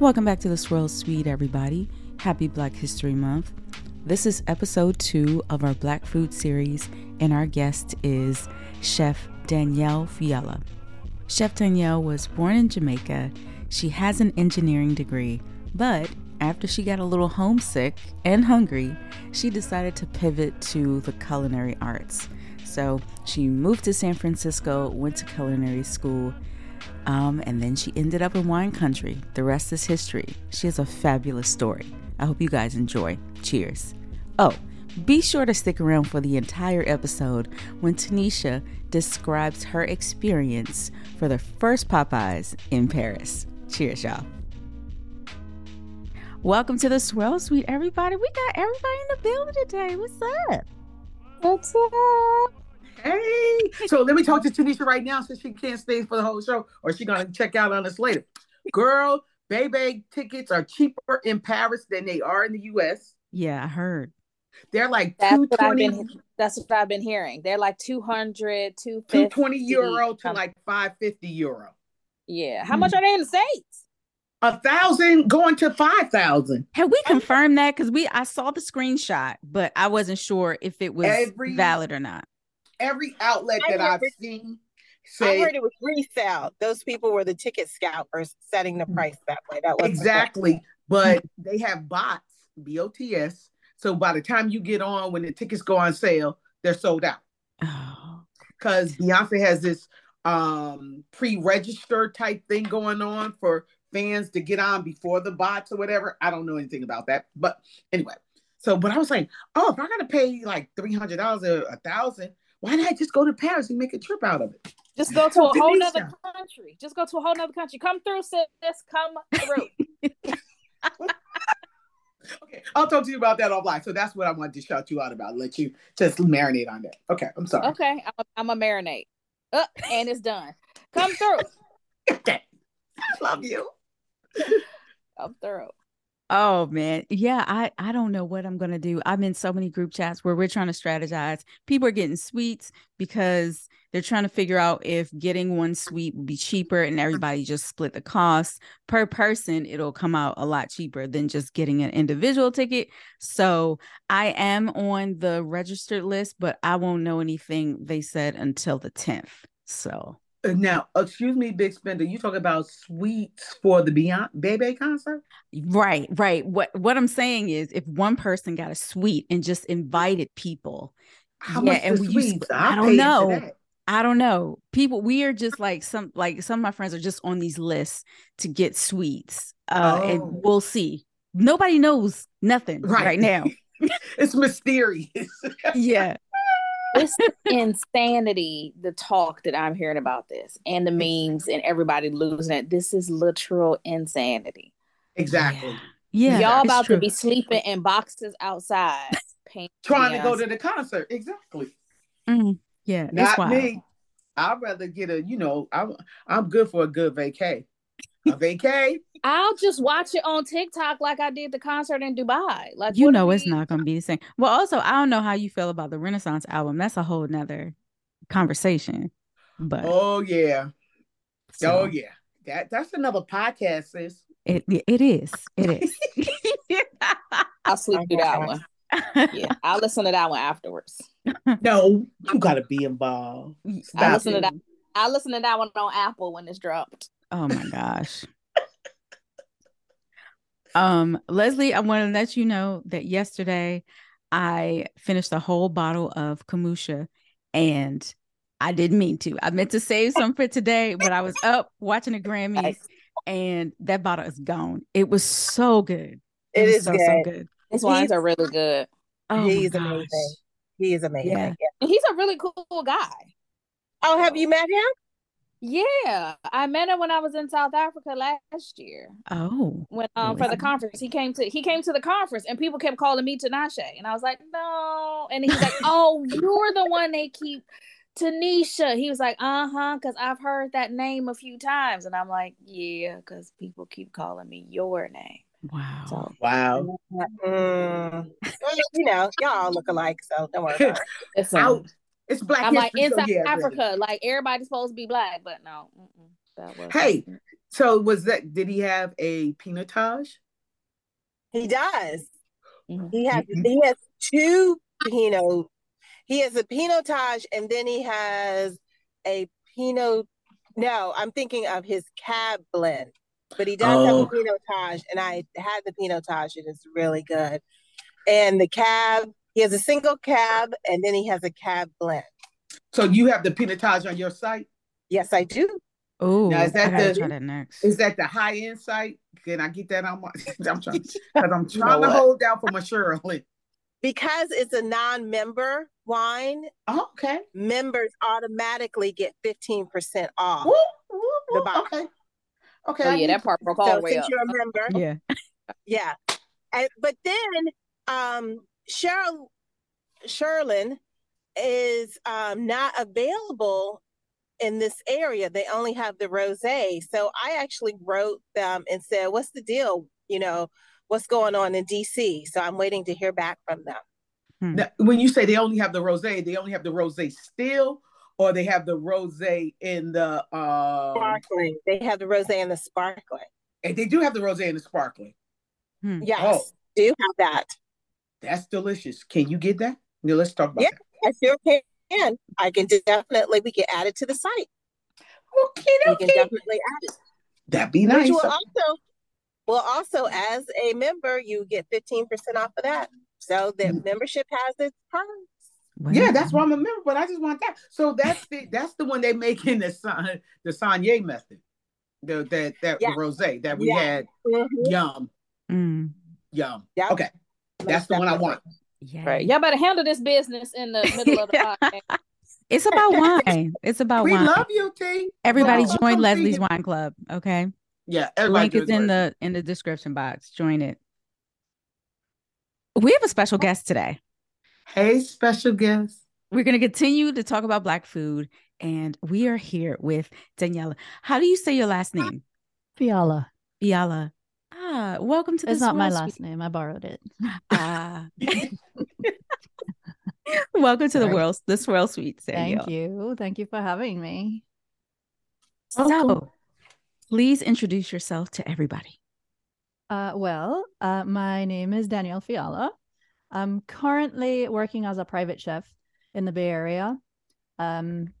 Welcome back to the Swirl Suite, everybody. Happy Black History Month. This is episode two of our Black Food series, and our guest is Chef Danielle Fiala. Chef Danielle was born in Jamaica. She has an engineering degree, but after she got a little homesick and hungry, she decided to pivot to the culinary arts. So she moved to San Francisco, went to culinary school, um, and then she ended up in wine country. The rest is history. She has a fabulous story. I hope you guys enjoy. Cheers. Oh, be sure to stick around for the entire episode when Tanisha describes her experience for the first Popeyes in Paris. Cheers, y'all. Welcome to the Swirl Suite, everybody. We got everybody in the building today. What's up? What's up? Hey, so let me talk to Tanisha right now since she can't stay for the whole show, or she gonna check out on us later. Girl, Bebe tickets are cheaper in Paris than they are in the US. Yeah, I heard. They're like That's what I've 220, been that's what I've been hearing. They're like 200, 220 euro to like 550 euro. Yeah. How hmm. much are they in the States? A thousand going to five thousand. Have we confirmed that? Because we I saw the screenshot, but I wasn't sure if it was Every- valid or not. Every outlet I that I've seen I heard it was resale. Those people were the ticket scalpers setting the price that way. That was exactly, but they have bots, B-O-T-S. So by the time you get on, when the tickets go on sale, they're sold out. Oh, because Beyonce has this um pre-register type thing going on for fans to get on before the bots or whatever. I don't know anything about that, but anyway. So, but I was like, oh, if I gotta pay like three hundred dollars or a thousand, why not just go to Paris and make a trip out of it? Just go to a whole Tanisha. nother country. Just go to a whole nother country. Come through, sis. Come through. Okay, I'll talk to you about that offline. So that's what I wanted to shout you out about. Let you just marinate on that. Okay, I'm sorry. okay. I'm, I'm a marinate. Up and it's done. Come through. Okay, I love you. Come through. Oh man. Yeah, I I don't know what I'm gonna do. I'm in so many group chats where we're trying to strategize. People are getting sweets because they're trying to figure out if getting one sweet would be cheaper and everybody just split the cost per person. It'll come out a lot cheaper than just getting an individual ticket. So I am on the registered list, but I won't know anything they said until the 10th. So Now, excuse me, Big Spender. You talk about sweets for the Beyond Bebe concert? Right, right. What what I'm saying is if one person got a suite and just invited people, How Yeah, much and the we used- I don't know. I don't know. People we are just like some like some of my friends are just on these lists to get suites. Uh and Oh. we'll see. Nobody knows nothing right, Right. now. It's mysterious. yeah. It's insanity, the talk that I'm hearing about this and the memes and everybody losing it. This is literal insanity. exactly. Yeah. Y'all about true. to be sleeping in boxes outside. paying Trying to go to the concert. Exactly. Mm, yeah, it's Not wild. me. I'd rather get a, you know, I'm I'm good for a good vacay. A vacay. I'll just watch it on TikTok like I did the concert in Dubai. Like You know it's we- not gonna be the same. Well, also I don't know how you feel about the Renaissance album. That's a whole nother conversation. But Oh yeah. so, Oh yeah. That that's another podcast, sis. it it is. It is. I'll sleep through that one. Yeah, I'll listen to that one afterwards. No, you gotta be involved. I Stop listen to that. I listen to that one on Apple when it's dropped. Oh my gosh. Um, Leslie, I want to let you know that yesterday I finished a whole bottle of Kumusha and I didn't mean to. I meant to save some for today, but I was up watching the Grammys Nice. and that bottle is gone. It was so good. It was is so, good. so good. His wines are really good. Oh my He's gosh. amazing. He is amazing. Yeah. Yeah. He's a really cool guy. Oh, have you met him? Yeah, I met him when I was in South Africa last year. Oh, When um for the conference, he came to he came to the conference, and people kept calling me Tinashe, and I was like, no. And he's like, oh, you're the one they keep Tanisha. He was like, uh huh, because I've heard that name a few times, and I'm like, yeah, because people keep calling me your name. wow. So Wow. Mm. You know, y'all look alike, so don't worry about it. listen, Out. It's Black I'm like History, in so South yeah, really. Africa, like everybody's supposed to be black, but no. that was Hey, So was that? Did he have a pinotage? He does. Mhm. He has he has two Pinot. He has a Pinotage, and then he has a Pinot. No, I'm thinking of his Cab blend, but he does have Oh. a Pinotage, and I had the Pinotage. and It is really good. And the Cab, he has a single Cab, and then he has a Cab blend. So you have the pinotage on your site? Yes, I do. Oh, Now, is that I the- try that next. Is that the high end site? Can I get that on my? I'm trying because I'm You know trying to what? hold down for my Shirley. Because it's a non-member wine, Oh, okay. members automatically get 15% off. Whoop, whoop, The whoop. box. Okay. Okay. Oh yeah, that to- part broke all So the way since up. you're a member, yeah. Yeah. And, but then um Cheryl Sherlin is um not available in this area. They only have the rosé. So I actually wrote them and said, "What's the deal? You know, what's going on in DC?" So I'm waiting to hear back from them. Now, when you say they only have the rosé, they only have the rosé still, or they have the rosé in the um, Sparkling. They have the rosé and the sparkling. and they do have the rosé in the sparkling. Hmm. Yes. Oh. Do you have that? That's delicious. Can you get that? Yeah, let's talk about Yeah. that. I sure can. I can definitely we can add it to the site. Okay, We can okay. definitely add it. That'd be Which nice. will also, well, also as a member, you get fifteen percent off of that. So the Mm. membership has its perks. Yeah, that's why I'm a member, but I just want that. So that's the that's the one they make in the San the saignée method. The that that Yeah. rosé that we Yeah. had. Mhm. Yum, Mm. yum. Yeah. Okay. That's the one I want. Yeah. Right. Y'all better handle this business in the middle of the podcast. It's about wine. It's about We wine. We love you, T. Everybody Well, join Leslie's Wine Club. Okay. Yeah, everybody link is in work. the in the description box. Join it. We have a special guest today. Hey, special guest. We're going to continue to talk about black food, and we are here with Daniela. How do you say your last name? Fiala. Fiala. Ah, welcome to the swirl. It's the not my last Suite. name. I borrowed it. Ah. welcome to the Right. world, the Swirl Suite. Thank you. Thank you for having me. So, please introduce yourself to everybody. Uh, well, uh, my name is Danielle Fiala. I'm currently working as a private chef in the Bay Area. Um,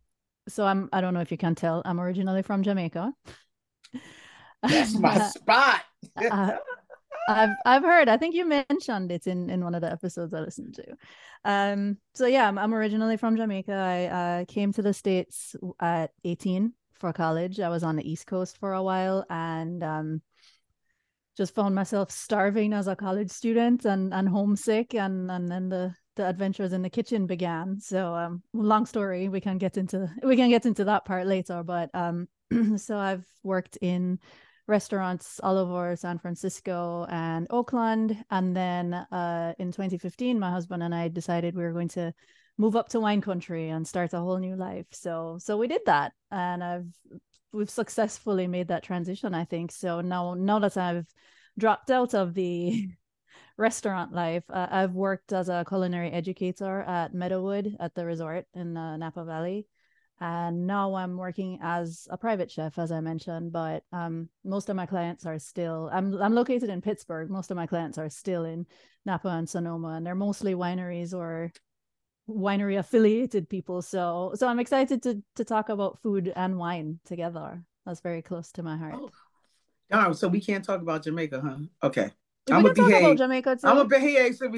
so I'm, I don't know if you can tell, I'm originally from Jamaica. That's my spot. Uh, I've I've heard. I think you mentioned it in in one of the episodes I listened to. Um. So yeah, I'm, I'm originally from Jamaica. I uh, came to the states at 18 for college. I was on the East Coast for a while and um, just found myself starving as a college student and and homesick. And and then the the adventures in the kitchen began. So um, long story. We can get into we can get into that part later. But um, so I've worked in restaurants all over San Francisco and Oakland. And then uh, in 2015, my husband and I decided we were going to move up to wine country and start a whole new life. So so we did that, and I've we've successfully made that transition. I think so. Now now that I've dropped out of the restaurant life, uh, I've worked as a culinary educator at Meadowood at the resort in uh, Napa Valley and now i'm working as a private chef as i mentioned but um, most of my clients are still i'm i'm located in Healdsburg most of my clients are still in napa and sonoma and they're mostly wineries or winery affiliated people so so i'm excited to to talk about food and wine together that's very close to my heart Oh, Oh, so we can't talk about Jamaica, huh? Okay. we I'm can a talk about behave. jamaica too I'm a behave. So,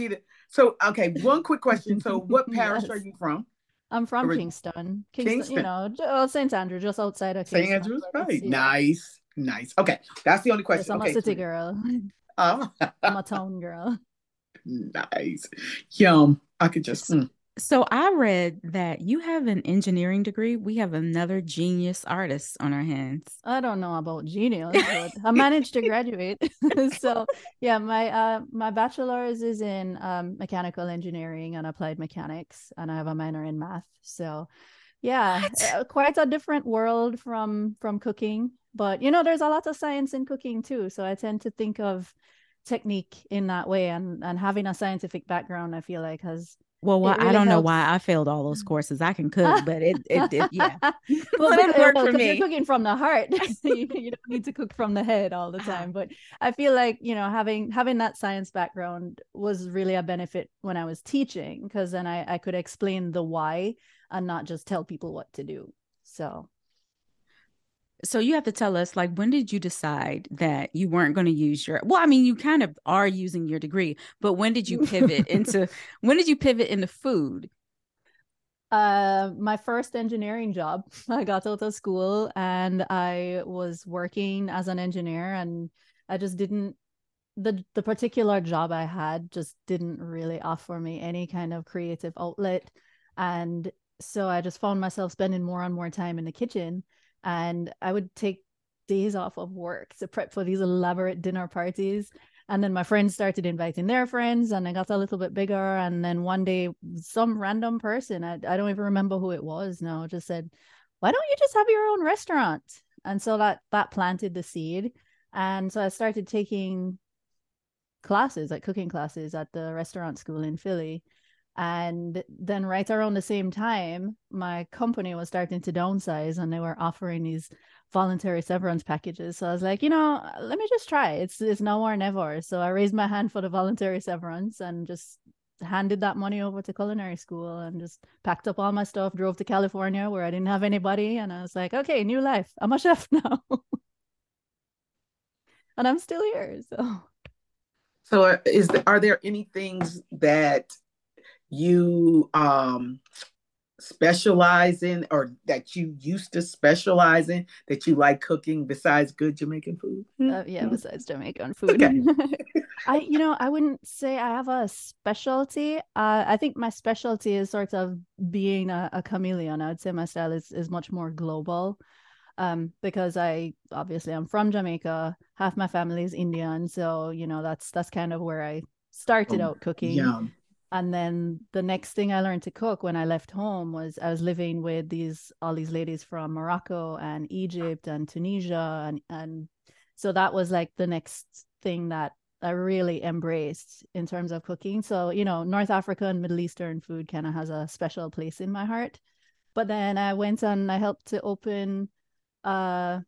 so okay. One quick question. So, what parish Yes. are you from? I'm from kingston kingston, Kingston. you know j- oh, st andrew just outside of St. kingston Andrews, right? Nice, nice. Okay, that's the only yes question. i'm okay, a city sweetie. girl Oh, i'm a town girl nice. Yum. I could just. mm. So I read that you have an engineering degree. We have another genius artist on our hands. I don't know about genius, but I managed to graduate. so yeah, my uh my bachelor's is in um mechanical engineering and applied mechanics, and I have a minor in math. So yeah, What? uh, quite a different world from from cooking. But you know, there's a lot of science in cooking too. So I tend to think of technique in that way, and and having a scientific background, I feel like has Well, well It I don't know why I failed all those courses. I can cook, but it, it, it yeah. well, But it worked well, for me. You're cooking from the heart. you, you don't need to cook from the head all the Uh-huh. time. But I feel like you know having having that science background was really a benefit when I was teaching because then I I could explain the why and not just tell people what to do. So So you have to tell us, like, when did you decide that you weren't going to use your? Well, I mean, you kind of are using your degree, but when did you pivot into? When did you pivot into food? Uh, my first engineering job. I got out of school and I was working as an engineer, and I just didn't the the particular job I had just didn't really offer me any kind of creative outlet, and so I just found myself spending more and more time in the kitchen, and I would take days off of work to prep for these elaborate dinner parties. And then my friends started inviting their friends and I got a little bit bigger. And then one day some random person I, I don't even remember who it was now just said why don't you just have your own restaurant? And so that that planted the seed. And so i started taking classes like cooking classes at the restaurant school in philly and then right around the same time my company was starting to downsize and they were offering these voluntary severance packages. So I was like, you know, let me just try. It's it's now or never. So I raised my hand for the voluntary severance and just handed that money over to culinary school and just packed up all my stuff, drove to California where I didn't have anybody, and I was like, okay, new life. I'm a chef now. and I'm still here. So So uh, is are there any things that you um specialize in or that you used to specialize in that you like cooking besides good Jamaican food? uh, yeah, besides Jamaican food. Okay. I you know, I wouldn't say I have a specialty. Uh I think my specialty is sort of being a, a chameleon. I would say my style is is much more global. Um, because I obviously I'm from Jamaica, half my family is Indian, so you know that's that's kind of where I started Oh, out cooking. Yum. And then the next thing I learned to cook when I left home was I was living with these all these ladies from Morocco and Egypt and Tunisia and and so that was like the next thing that I really embraced in terms of cooking. So, you know, North Africa and Middle Eastern food kind of has a special place in my heart. But then I went and I helped to open a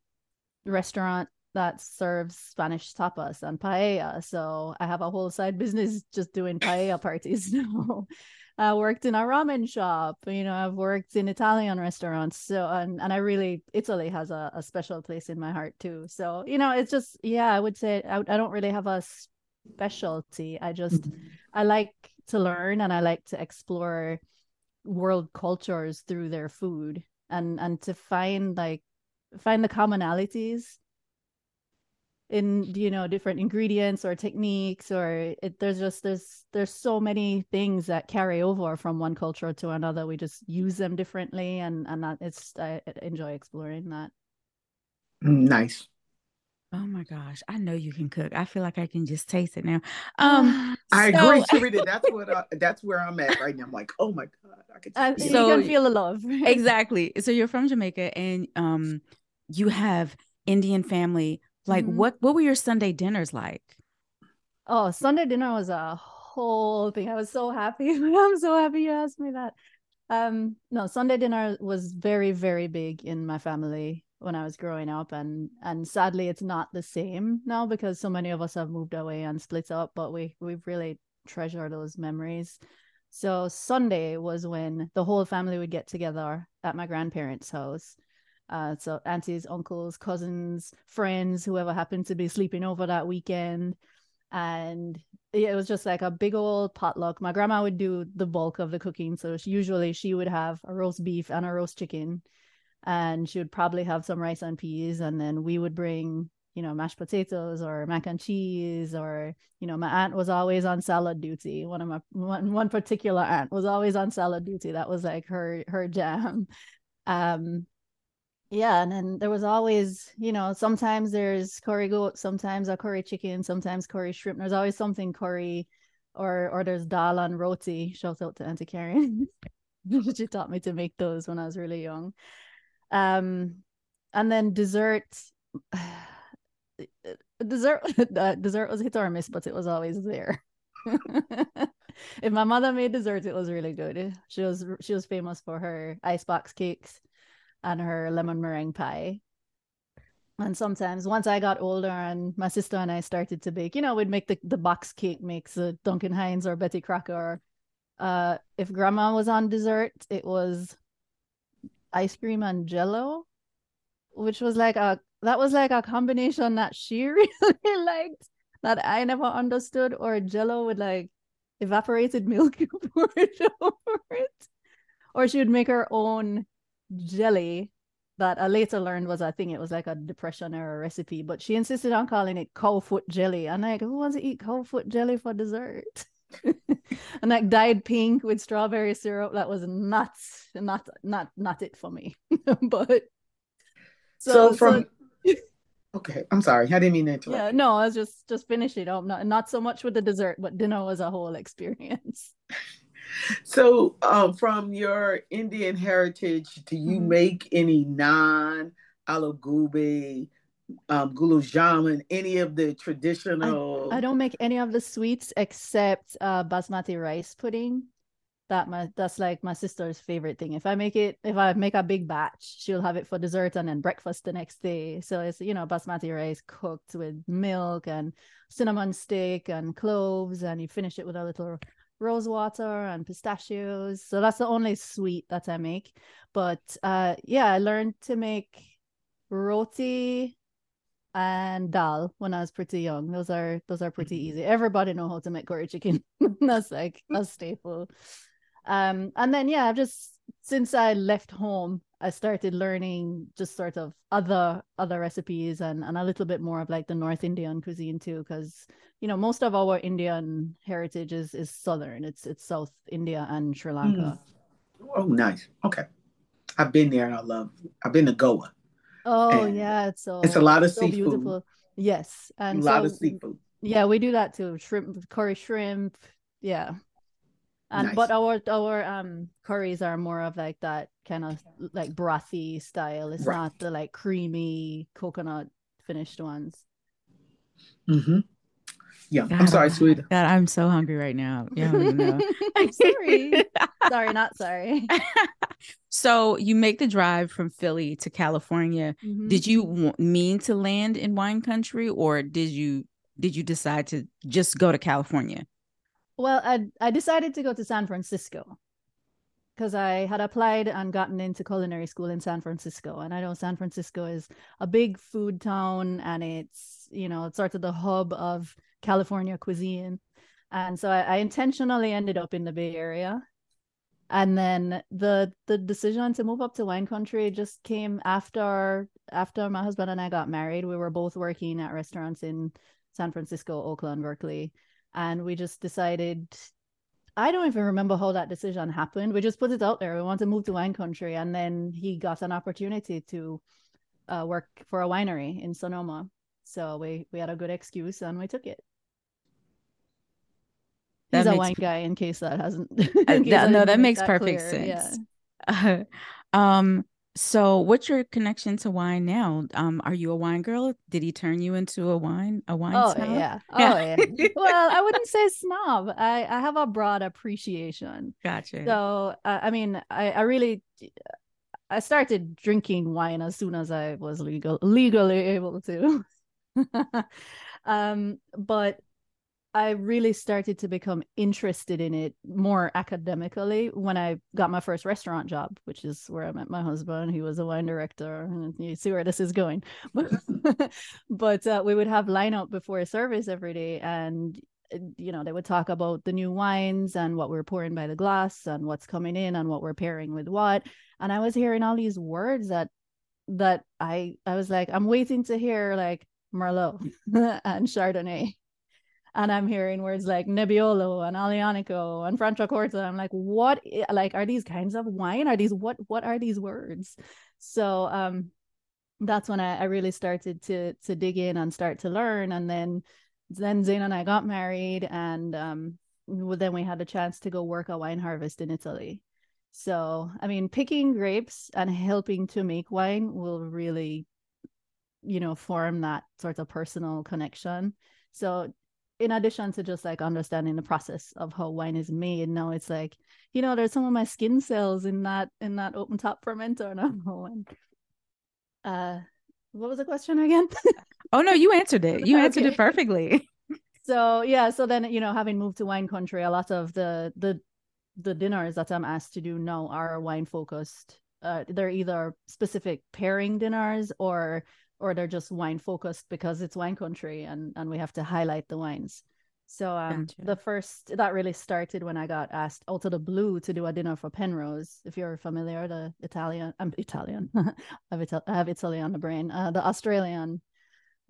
restaurant that serves Spanish tapas and paella. So I have a whole side business just doing paella parties now. I worked in a ramen shop, you know, I've worked in Italian restaurants. So and, and I really Italy has a, a special place in my heart too. So, you know, it's just yeah, I would say I, I don't really have a specialty. I just mm-hmm. I like to learn and I like to explore world cultures through their food and and to find like find the commonalities in you know different ingredients or techniques or it, there's just there's there's so many things that carry over from one culture to another we just use them differently and and that it's i enjoy exploring that Nice. Oh my gosh, I know you can cook. I feel like I can just taste it now. Um, I so- agree, Sarita. That's what I, that's where I'm at right now. I'm like, oh my god, I can Uh, feel So- you it. can feel the love exactly. So you're from Jamaica, and um, you have Indian family. Like, Mhm. what what were your Sunday dinners like? Oh, Sunday dinner was a whole thing. I was so happy. I'm so happy you asked me that. Um, no, Sunday dinner was very, very big in my family when I was growing up, and and sadly, it's not the same now because so many of us have moved away and split up. But we we really treasure those memories. So Sunday was when the whole family would get together at my grandparents' house. Uh, so aunties, uncles, cousins, friends, whoever happened to be sleeping over that weekend and it was just like a big old potluck. My grandma would do the bulk of the cooking, so she, usually she would have a roast beef and a roast chicken, and she would probably have some rice and peas, and then we would bring you know mashed potatoes or mac and cheese, or you know my aunt was always on salad duty. One of my one one particular aunt was always on salad duty. That was like her her jam. Um, yeah, and then there was always, you know, sometimes there's curry goat, sometimes a curry chicken, sometimes curry shrimp. There's always something curry, or or there's dal and roti. Shout out to Auntie Karen. she taught me to make those when I was really young. Um, and then dessert. Dessert, uh, dessert was hit or miss, but it was always there. if my mother made dessert, it was really good. She was she was famous for her icebox cakes and her lemon meringue pie. And sometimes once I got older and my sister and I started to bake, you know, we'd make the, the box cake mix, a Duncan Hines or Betty Crocker. Uh, if grandma was on dessert, it was ice cream and jello, which was like a that was like a combination that she really liked that I never understood, or jello with like evaporated milk poured over it. Or she would make her own jelly that I later learned was I think It was like a depression era recipe, but she insisted on calling it cow foot jelly. And like, who wants to eat cow foot jelly for dessert? and like dyed pink with strawberry syrup. That was not not not not it for me. but so, so from so, okay, I'm sorry, I didn't mean to interrupt. Yeah, no, I was just just finishing up. Not not so much with the dessert, but dinner was a whole experience. So, um, from your Indian heritage, do you mm-hmm. make any naan, aloo gobi, um, gulab jamun, any of the traditional? I, I, don't make any of the sweets except uh, basmati rice pudding. That my that's like my sister's favorite thing. If I make it, if I make a big batch, she'll have it for dessert and then breakfast the next day. So it's you know basmati rice cooked with milk and cinnamon stick and cloves, and you finish it with a little rose water and pistachios. So that's the only sweet that I make. But uh yeah, I learned to make roti and dal when I was pretty young. Those are those are pretty easy. Everybody know how to make curry chicken. that's like a staple. Um and then yeah, I've just since I left home, I started learning just sort of other other recipes and, and a little bit more of like the North Indian cuisine too, because you know most of our Indian heritage is is southern. It's it's South India and Sri Lanka. Mm. Oh, nice. Okay, I've been there and I love. I've been to Goa. Oh yeah, it's so it's a lot of so seafood. Beautiful. Yes, and a lot so, of seafood. Yeah, we do that too. Shrimp, curry shrimp. Yeah, and nice. but our our um curries are more of like that kind of like brothy style. It's right. not the like creamy coconut finished ones. Mm-hmm. Yeah, God, I'm sorry, sweet. God, I'm so hungry right now. Yeah, I'm sorry. sorry, not sorry. so you make the drive from Philly to California. Mm-hmm. Did you w- mean to land in wine country, or did you did you decide to just go to California? Well, I I decided to go to San Francisco because I had applied and gotten into culinary school in San Francisco, and I know San Francisco is a big food town, and it's you know it's sort of the hub of California cuisine, and so I, I intentionally ended up in the Bay Area, and then the the decision to move up to wine country just came after after my husband and I got married. We were both working at restaurants in San Francisco, Oakland, Berkeley and we just decided I don't even remember how that decision happened. We just put it out there. We want to move to wine country, and then he got an opportunity to uh, work for a winery in Sonoma. So we we had a good excuse, and we took it. He's that a wine guy, in case that hasn't. Uh, that, no, that makes that perfect clear. sense. Yeah. Uh, um, so, what's your connection to wine now? Um, are you a wine girl? Did he turn you into a wine a wine? Oh snob? yeah, oh yeah. well, I wouldn't say snob. I I have a broad appreciation. Gotcha. So, uh, I mean, I I really I started drinking wine as soon as I was legal legally able to. um, but I really started to become interested in it more academically when I got my first restaurant job, which is where I met my husband. He was a wine director, and you see where this is going. But, uh, we would have lineup before service every day, and uh, you know they would talk about the new wines and what we're pouring by the glass and what's coming in and what we're pairing with what. And I was hearing all these words that that I I was like, I'm waiting to hear like Merlot and Chardonnay and I'm hearing words like Nebbiolo and Aglianico and Franciacorta. I'm like, what? Like, are these kinds of wine? Are these what? What are these words? So, um, that's when I, I really started to to dig in and start to learn. And then, then Zane and I got married, and um, then we had a chance to go work a wine harvest in Italy. So, I mean, picking grapes and helping to make wine will really, you know, form that sort of personal connection. So in addition to just like understanding the process of how wine is made, now it's like, you know, there's some of my skin cells in that in that open top fermenter now. And uh what was the question again? oh no, you answered it. You answered Okay. it perfectly. so yeah, so then you know, having moved to wine country, a lot of the the the dinners that I'm asked to do now are wine focused. Uh, they're either specific pairing dinners or or they're just wine focused because it's wine country and and we have to highlight the wines. So um Gotcha. the first that really started when I got asked out of the blue to do a dinner for Penfolds. If you're familiar, the Italian I'm Italian. I have Ital- I have Italy on the brain. Uh, the Australian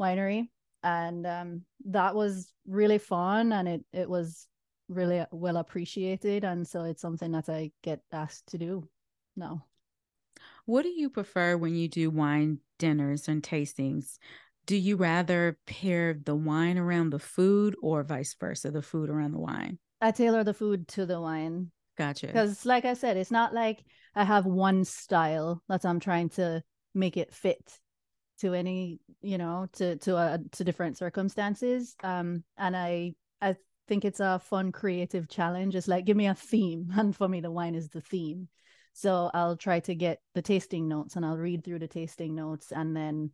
winery and um that was really fun and it it was really well appreciated and so it's something that I get asked to do now. What do you prefer when you do wine dinners and tastings? Do you rather pair the wine around the food or vice versa, the food around the wine? I tailor the food to the wine Gotcha. because like I said it's not like I have one style that I'm trying to make it fit to any you know to to uh, to different circumstances um and I I think it's a fun creative challenge it's like give me a theme and for me the wine is the theme so I'll try to get the tasting notes and I'll read through the tasting notes and then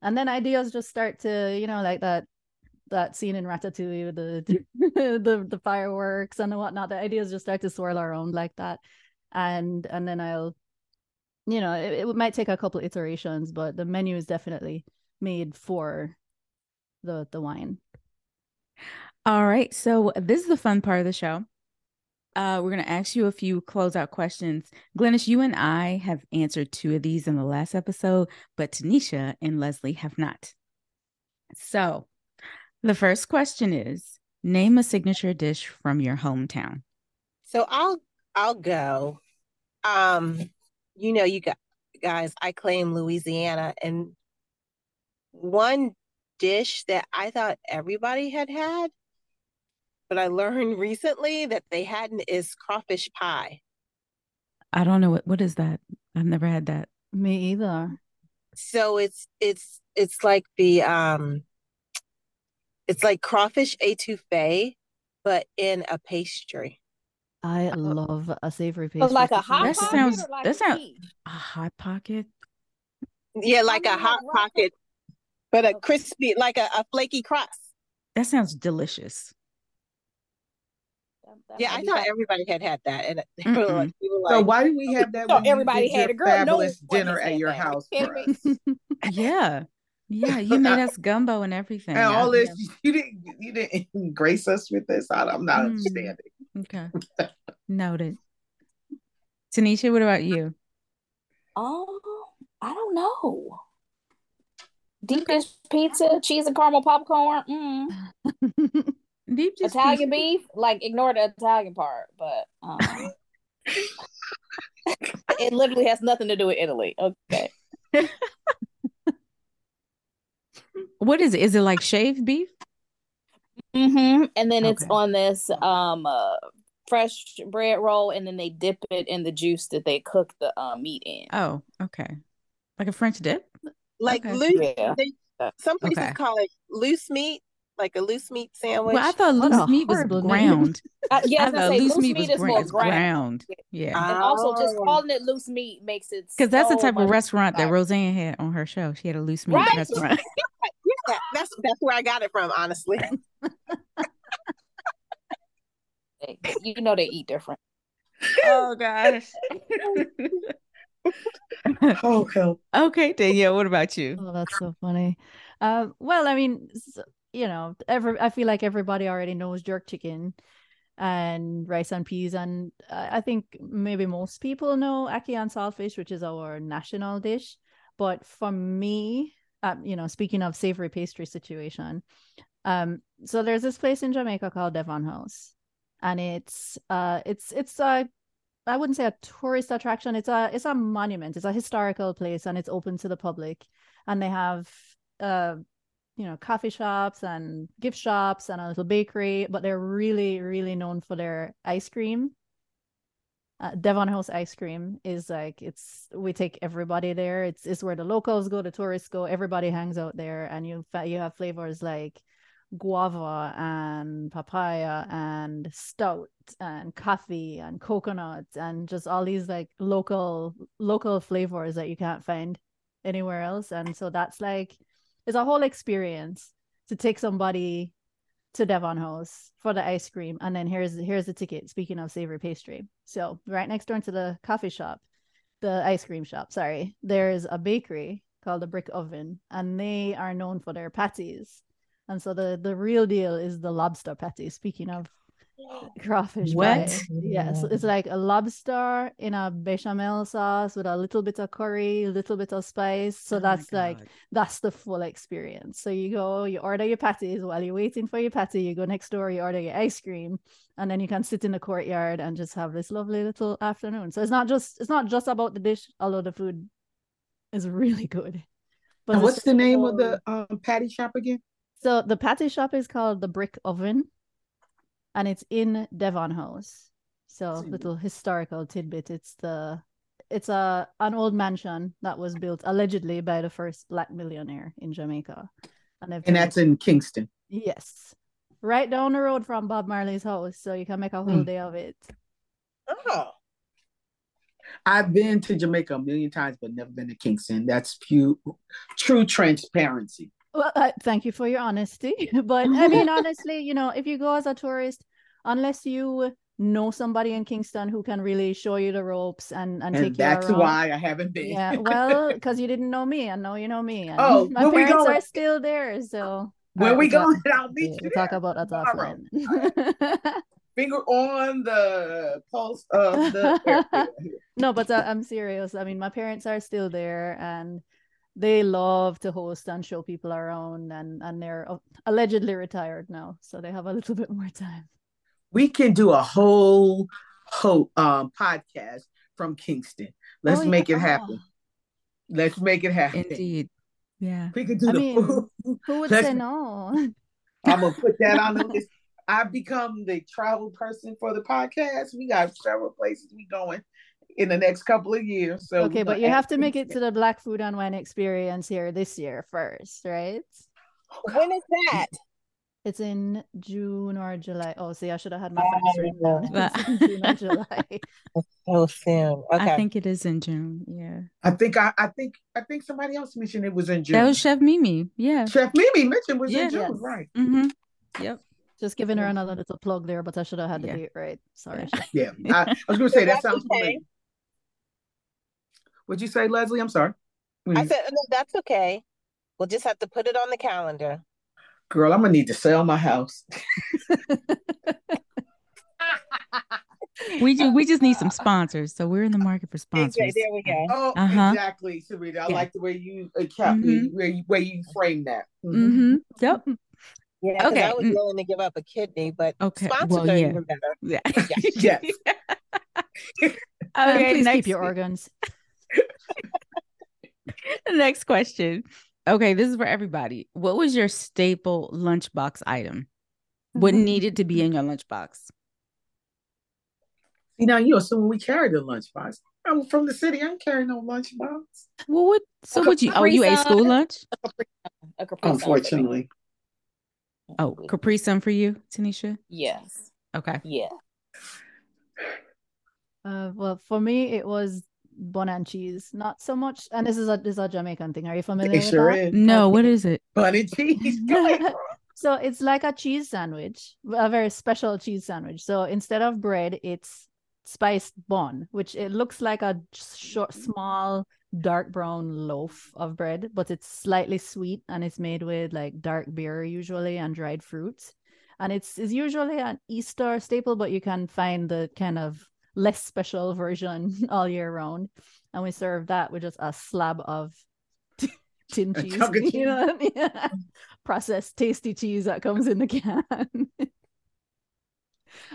and then ideas just start to you know like that that scene in Ratatouille with the the the fireworks and whatnot. The ideas just start to swirl around like that, and and then I'll, you know, it, it might take a couple iterations, but the menu is definitely made for the the wine. All right. So this is the fun part of the show. Uh, we're going to ask you a few closeout questions. Glynis, you and I have answered two of these in the last episode, but Tanisha and Leslie have not. So the first question is name a signature dish from your hometown. So I'll I'll go. Um, you know, you got guys, I claim Louisiana, and one dish that I thought everybody had had, but I learned recently that they hadn't is crawfish pie. I don't know what what is that. I've never had that. Me either. So it's it's it's like the um it's like crawfish etouffee, but in a pastry. I love a savory pastry. But like a hot That pocket sounds- like that a sound- quiche? A hot pocket. Yeah, like mean, a hot like pocket, but a crispy, like a, a flaky crust. That sounds delicious. That- that Yeah, I thought fine. everybody had had that, and they were Mm-mm. like, people were So like, why do we have that So everybody had your a girl. No fabulous one dinner at your that. house You for kidding us? me? Yeah. Yeah. You made us gumbo and everything. And all I- this, you didn't you didn't grace us with this. I, I'm not Mm. understanding. Okay. Noted. Tanisha, what about you? Oh, I don't know. Deep dish pizza, cheese and caramel popcorn, mm. Deep dish Italian pizza- beef. Like ignore the Italian part, but um, it literally has nothing to do with Italy. Okay. What is it? Is it like shaved beef? Mm-hmm. And then it's on this um uh fresh bread roll, and then they dip it in the juice that they cook the uh, meat in. Oh, okay. Like a French dip? like Okay. loose. Yeah. They, some places Okay. call it loose meat, like a loose meat sandwich. Well, I thought loose a meat was horrible ground. Uh, yeah, I I was gonna thought say loose loose meat meat was is gra- more ground. ground. Yeah. And also just Oh. calling it loose meat makes it Because that's the type of much restaurant that better. Roseanne had on her show. She had a loose meat Right. restaurant. yeah, that's that's where I got it from, honestly. You know they eat different. oh gosh. Oh hell. okay, Danielle, what about you? Oh, that's so funny. Uh, well, I mean, s- you know, every I feel like everybody already knows jerk chicken and rice and peas, and I think maybe most people know ackee and saltfish, which is our national dish. But for me, um, you know, speaking of savory pastry situation, um, so there's this place in Jamaica called Devon House, and it's uh, it's it's a I wouldn't say a tourist attraction. It's a it's a monument. It's a historical place, and it's open to the public. And they have uh, you know, coffee shops and gift shops and a little bakery. But they're really really known for their ice cream. Uh, Devon House ice cream is like it's we take everybody there. It's it's where the locals go, the tourists go. Everybody hangs out there, and you you have flavors like guava and papaya and stout and coffee and coconut and just all these like local local flavors that you can't find anywhere else and so that's like it's a whole experience to take somebody to Devon House for the ice cream and then here's here's the ticket speaking of savory pastry so right next door to the coffee shop the ice cream shop sorry there's a bakery called the brick oven and they are known for their patties and so the the real deal is the lobster patty. Speaking of crawfish What? pie. Yeah, it's like a lobster in a bechamel sauce with a little bit of curry, a little bit of spice. So Oh that's like that's the full experience. So you go, you order your patties while you're waiting for your patty. You go next door, you order your ice cream, and then you can sit in the courtyard and just have this lovely little afternoon. So it's not just it's not just about the dish, although the food is really good. And the what's the name of the um, patty shop again? so the patty shop is called the Brick Oven, and it's in Devon House. So little historical tidbit. It's the it's a an old mansion that was built allegedly by the first black millionaire in Jamaica, and And that's in Kingston. yes, right down the road from Bob Marley's house. So you can make a whole Mm. day of it. Oh, I've been to Jamaica a million times, but never been to Kingston. That's few, true transparency. Well, uh, thank you for your honesty. But I mean, honestly, you know, if you go as a tourist, unless you know somebody in Kingston who can really show you the ropes and and, And take that's you around. why I haven't been. Yeah, well, because you didn't know me, and now you know me. And Oh, my parents going? are still there, so Where Alright, we we'll talk- going? I'll meet you talk about that offline. Finger on the pulse of the. no, but uh, I'm serious. I mean, my parents are still there, and they love to host and show people around, and and they're allegedly retired now, so they have a little bit more time. we can do a whole, whole um, podcast from Kingston. Let's Oh, make yeah. it happen. Let's make it happen. Indeed. Yeah. We could do I the mean, food. Who would Let's- say no? I'm gonna put that on the list. I've become the travel person for the podcast. We got several places we going in the next couple of years. So okay, but you have to make it to the Black Food on Wine experience here this year first, right? when is that? It's in June or July. Oh, see, I should have had my Oh, facts written down. yeah. It's in June or July. So soon. Okay. I think it is in June. Yeah. I think I, I think I think somebody else mentioned it was in June. That was Chef Mimi. Yeah. Chef Mimi mentioned was Yeah. in June, Yes. right? Mm-hmm. Yep. Just giving her another little plug there, but I should have had the Yeah. date right. Sorry. Yeah. Yeah, I, I was gonna say that sounds okay. Familiar. What'd you say, Leslie? I'm sorry. I said, no, that's okay. We'll just have to put it on the calendar. Girl, I'm gonna need to sell my house. We just we just need some sponsors. So we're in the market for Okay, sponsors. there we go. Oh, Uh-huh. exactly, Sarita. I Yeah. like the way you account, Mhm. where you where you frame that. Mhm. Mm-hmm. Yep. Yeah, Okay, I was mm. willing to give up a kidney, but Okay, sponsors well, are even better. Yeah. Yes. Okay. please next, keep your organs. next question. Okay, this is for everybody. What was your staple lunchbox item? What needed to be in your lunchbox? Now, you know, you assume we carry the lunchbox. I'm from the city. I ain't carrying no lunchbox. Well, what? So what you? Oh, you ate school lunch? A Capri Sun for me. Unfortunately, Oh, Capri Sun for you, Tanisha. Yes. Okay. Yeah. Uh, well, for me, it was bun and cheese. Not so much, and this is a this is a Jamaican thing. Are you familiar it with sure that? is. No, Okay. what is it? Bun and cheese. Go ahead, girl. So it's like a cheese sandwich, a very special cheese sandwich. So instead of bread, it's spiced bun, which it looks like a short, small, dark brown loaf of bread, but it's slightly sweet and it's made with like dark beer usually and dried fruits. And it's, it's usually an Easter staple, but you can find the kind of less special version all year round. And we serve that with just a slab of tin cheese, you know? yeah. processed tasty cheese that comes in the can.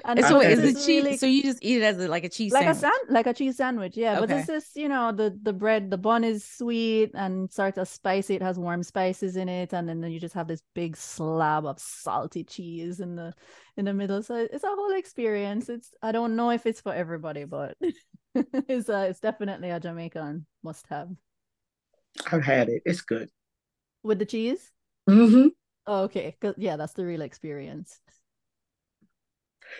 And so Okay. is it cheese? really- So you just eat it as a, like a cheese like sandwich? a san- like a cheese sandwich, yeah. But this is, you know, the the bread, the bun is sweet and sort of spicy. It has warm spices in it, and then you just have this big slab of salty cheese in the in the middle. So it's a whole experience. It's I don't know if it's for everybody, but it's a, it's definitely a Jamaican must have I've had it. It's good. with the cheese. Mm-hmm. Oh, okay. 'Cause- Yeah, that's the real experience.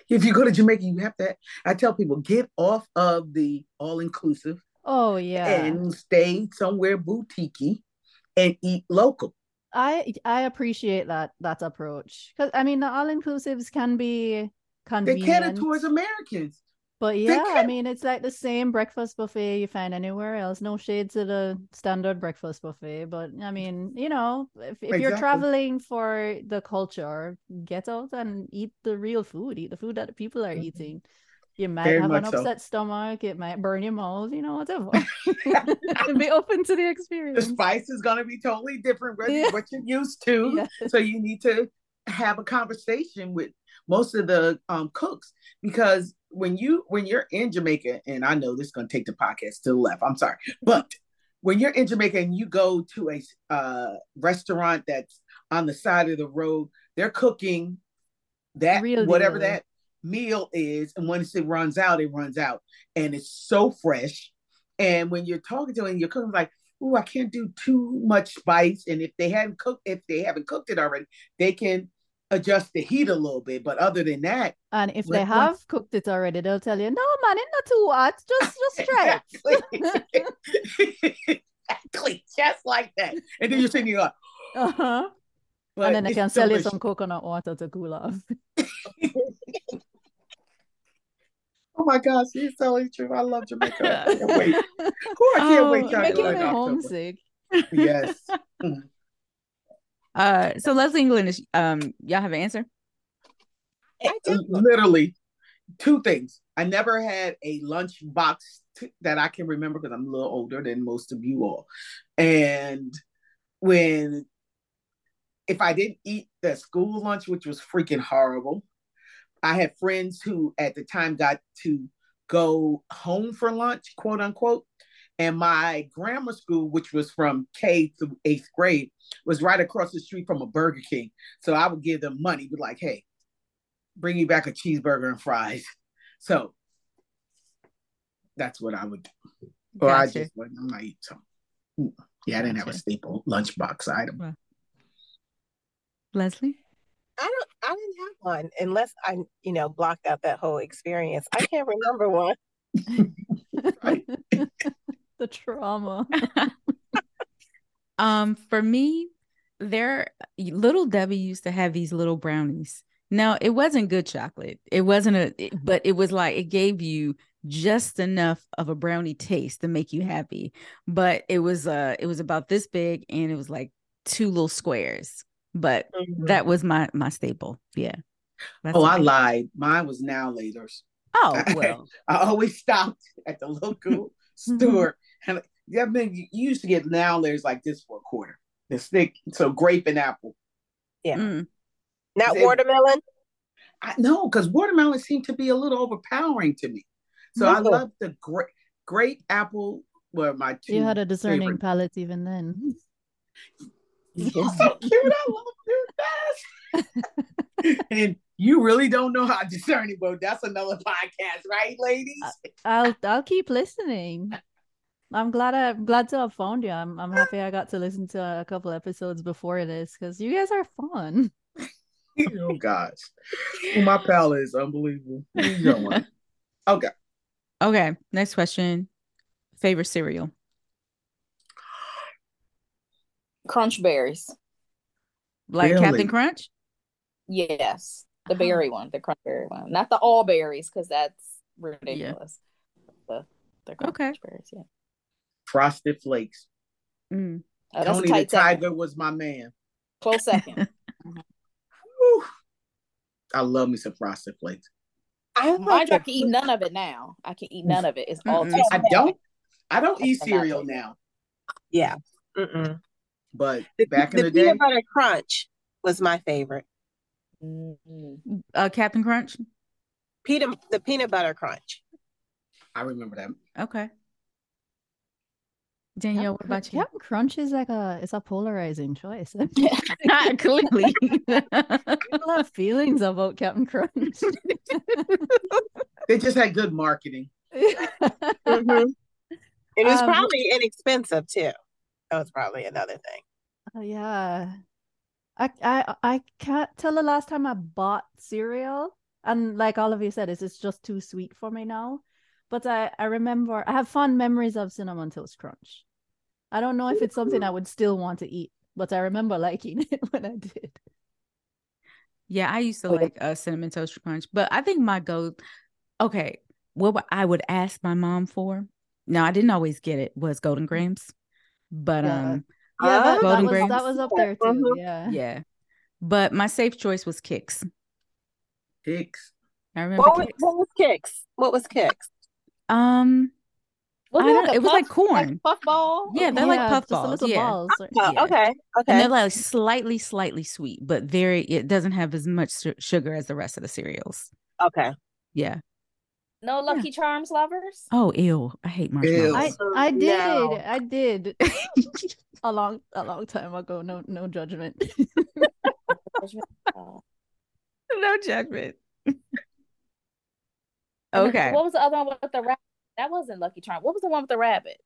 If you go to Jamaica, you have to. I tell people get off of the all inclusive Oh yeah. and stay somewhere boutique and eat local. I I appreciate that that approach because I mean the all inclusives can be convenient. They cater towards Americans. But yeah, I mean it's like the same breakfast buffet you find anywhere else. No shades of the standard breakfast buffet, but I mean you know if, if you're traveling for the culture, get out and eat the real food. Eat the food that the people are Mhm. eating. You might Very have an much so. upset stomach. It might burn your mouth. You know whatever. be open to the experience. The spice is going to be totally different from Yeah. what you're used to. Yeah. So you need to have a conversation with most of the um, cooks because when you when you're in Jamaica, and I know this is going to take the podcast to the left. I'm sorry, but when you're in Jamaica and you go to a uh, restaurant that's on the side of the road, they're cooking that Real whatever deal. that meal is, and once it runs out, it runs out, and it's so fresh. And when you're talking to them, you're cooking like, oh, I can't do too much spice." And if they haven't cooked, if they haven't cooked it already, they can adjust the heat a little bit. But other than that, And if they have cooked it already, they'll tell you, "No, man, it's not too hot. Just, just try it." exactly, just like that. And then you're sitting there, Uh-huh. And then they can sell you some coconut water to cool off. Oh my gosh, you're selling true. I love Jamaica. I can't wait. Ooh, I can't Oh, wait. Making me homesick. Yes. Uh, so Leslie England Glynis, um, y'all have an answer? I literally two things. I never had a lunch box t- that I can remember because I'm a little older than most of you all. And when, if I didn't eat the school lunch, which was freaking horrible, I had friends who at the time got to go home for lunch, quote unquote. And my grammar school, which was from K through eighth grade, was right across the street from a Burger King. So I would give them money, be like, hey, bring me back a cheeseburger and fries. So that's what I would do. Or I just wouldn't. I'm not eating some. Yeah, I didn't have a Gotcha. staple lunchbox item. Leslie? I don't. I didn't have one unless I, you know, blocked out that whole experience. I can't remember one. Right. the trauma. Um, for me, there little Debbie used to have these little brownies. Now it wasn't good chocolate. It wasn't a it- but it was like it gave you just enough of a brownie taste to make you happy. But it was uh it was about this big and it was like two little squares. But that was my my staple. Yeah. That's Oh, I it. lied. Mine was now later's. Oh, well. I always stopped at the local store. And yeah, man, you you used to get now later's like this for a quarter. The stick, so grape and apple. Yeah. Mm. Not They- watermelon. I know because watermelon seemed to be a little overpowering to me. So I love the grape, grape apple. Were my two. You had a discerning favorite. palate even then. You're so cute. I love you best. and you really don't know how discerning, but that's another podcast, right, ladies? I'll I'll keep listening. I'm glad I, I'm glad to have found you. I'm I'm happy I got to listen to a couple episodes before this because you guys are fun. oh gosh, Well, my palate is unbelievable. You don't want it. Okay, Okay. Next question. Favorite cereal. Crunch berries. Like Really? Captain Crunch? Yes. The Oh. berry one, the crunch berry one. Not the all berries, because that's ridiculous. The the crunch Okay. berries, yeah. Frosted Flakes. Mm. Oh, that's a Tony the tight second. Tiger was my man. Close second. Whew. I love me some Frosted Flakes. I Mind like you, I can eat none of it now. I can eat none of it. It's all Mm-mm. I don't. I don't eat cereal now, Yeah. Mm-mm. but The, back in the the day, peanut butter crunch was my favorite. Mm. Uh, Captain Crunch? Peanut the peanut butter crunch. I remember that. Okay. Danielle, what about you? Captain Crunch is like a it's a polarizing choice. yeah, Clearly. People have feelings about Captain Crunch. They just had good marketing. Mhm. It was Um, probably inexpensive too. That was probably another thing. Oh yeah. I I I can't tell the last time I bought cereal, and like all of you said, is it's just too sweet for me now. But I I remember I have fond memories of cinnamon toast crunch. I don't know if it's something I would still want to eat, but I remember liking it when I did. Yeah, I used to like a uh, cinnamon toast crunch, but I think my go. Okay, what I would ask my mom for. Now I didn't always get it was golden Grahams, but Yeah. um Yeah, that, that Golden was Grahams. that was up there too. Mhm. Yeah. yeah, but my safe choice was Kix. Kix. I remember What was, what was Kix? What was Kix? Um, Was I it don't- like a it was like puff- corn. puff ball? Yeah, they're like Yeah, puff just a balls, little yeah. balls. Oh, Yeah. okay, and okay. they're like slightly, slightly sweet, but very. It doesn't have as much su- sugar as the rest of the cereals. Okay. Yeah. No Lucky Charms lovers? Oh, ew! I hate marshmallows. I Oh, I did no. I did a long a long time ago. No no judgment. Oh. no judgment. Okay. What was the other one with the rabbit? That wasn't Lucky Charm. What was the one with the rabbit?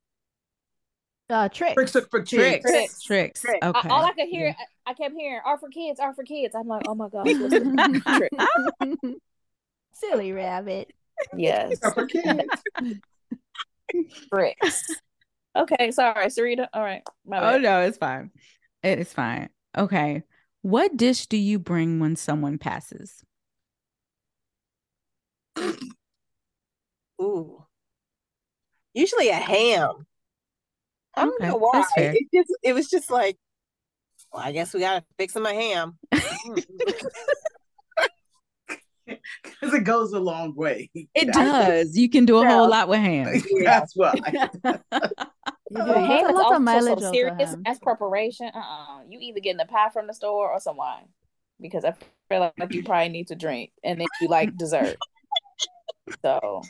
uh, Trix. Trix for kids. Trix. Trix. Trix. Trix. I- Okay. all I could hear, I, I kept hearing, "Are for kids, are for kids." I'm like, oh my gosh, what's the trick? Silly rabbit. Yes, Are for kids. Trix. Okay, sorry, Sarita. All right, my Oh bad. no, it's fine. It is fine. Okay. What dish do you bring when someone passes? Ooh. Usually a ham. I don't Okay, know why. It just it was just like, well, I guess we gotta fix him a ham. Mm. Because it goes a long way. It does. You can do a Yeah. whole lot with ham. That's why. You oh, do. Ham is also mileage so serious as preparation. Uh-uh. You either getting the pie from the store or some wine, because I feel like you probably need to drink, and then you like dessert. So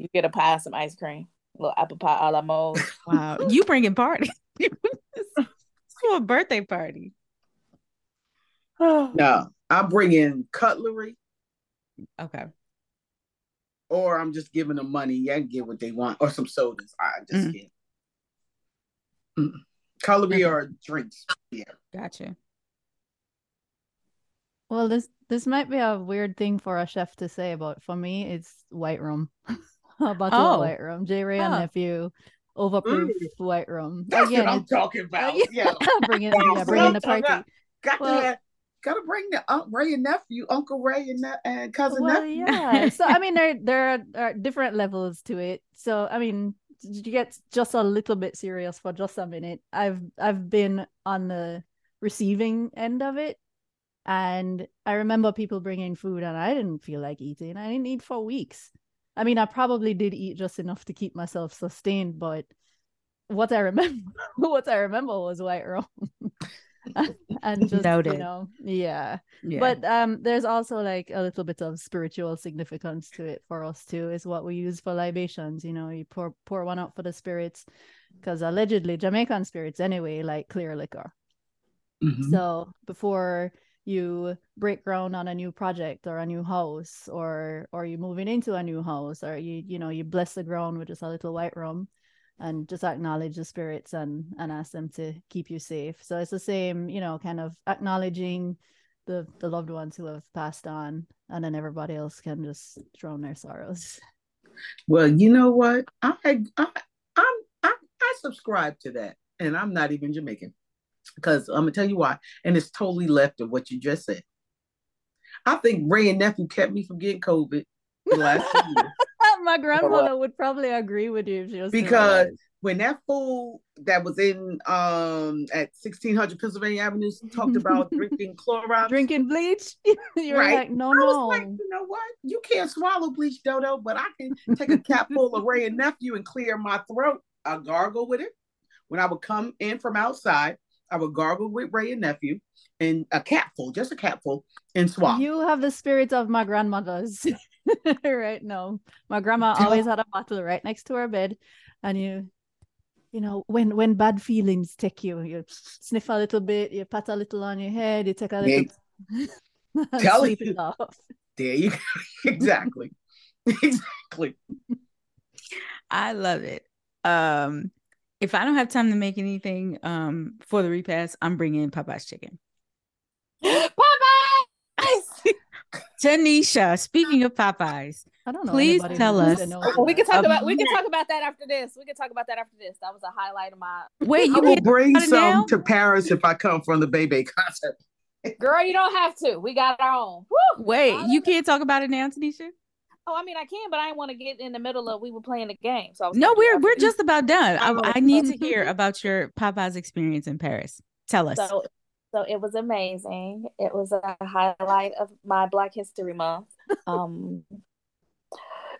you get a pie, and some ice cream, a little apple pie a la mode. wow. You bringing party. it's for a birthday party. No, I'm bringing cutlery Okay. or I'm just giving them money. Yeah, I can get what they want or some sodas. I just Mm. get Mm. cutlery Okay. or drinks. Yeah. Gotcha. Well, this this might be a weird thing for a chef to say, but for me, it's white rum. a bottle Oh. of white Room. J. Wray and Huh. nephew, overproof mm. white Room. That's Again, what I'm talking about. yeah. Yeah. bring it, That's yeah, bring in I'm the party. about. Got Well- to gotta bring the Aunt Ray and nephew, Uncle Ray and, ne- and cousin Well, nephew. yeah. So I mean, there there are, are different levels to it. So I mean, you get just a little bit serious for just a minute. I've I've been on the receiving end of it, and I remember people bringing food, and I didn't feel like eating. I didn't eat for weeks. I mean, I probably did eat just enough to keep myself sustained, but what I remember, what I remember was white rum. and just you know, yeah Yeah. but um there's also like a little bit of spiritual significance to it for us too is what we use for libations you know you pour pour one out for the spirits because allegedly jamaican spirits anyway like clear liquor Mhm. so before you break ground on a new project or a new house or or you're moving into a new house or you you know you bless the ground with just a little white rum and just acknowledge the spirits and and ask them to keep you safe. So it's the same you know kind of acknowledging the the loved ones who have passed on and then everybody else can just drown their sorrows. Well, you know what? I, I, I'm, I, I subscribe to that, and I'm not even Jamaican, because I'm gonna tell you why, and it's totally left of what you just said. I think Wray and nephew kept me from getting COVID the last year. my grandmother would probably agree with you if she was because when that fool that was in um at 1600 Pennsylvania Avenue talked about drinking Clorox, drinking bleach you're Right. like no I was no like, you know what? You can't swallow bleach, Dodo, but I can take a cap full of Wray and nephew and clear my throat. I gargle with it. When I would come in from outside, I would gargle with Wray and nephew and a capful, just a capful, and swallow. You have the spirits of my grandmother's right now. My grandma always had a bottle right next to her bed, and you, you know, when when bad feelings take you, you sniff a little bit, you pat a little on your head, you take a little, and Tell sleep you. it off. there you go. exactly. exactly. I love it. Um, if I don't have time to make anything um for the repast, I'm bringing Popeye's chicken. Popeyes. Tanisha, speaking of Popeyes, I don't know. Please tell us. we can talk about we can talk about that after this. We can talk about that after this. That was a highlight of my wait, I you will bring about it now? some to Paris if I come from the Bebe concert. girl. You don't have to. We got our own. Woo! wait, you can't talk about it now, Tanisha? Oh, I mean, I can, but I didn't want to get in the middle of we were playing the game. So I was No, gonna do it we're we're just about done. I, I need to hear about your Popeyes experience in Paris. Tell us. So, so it was amazing. It was a highlight of my Black History Month. Um,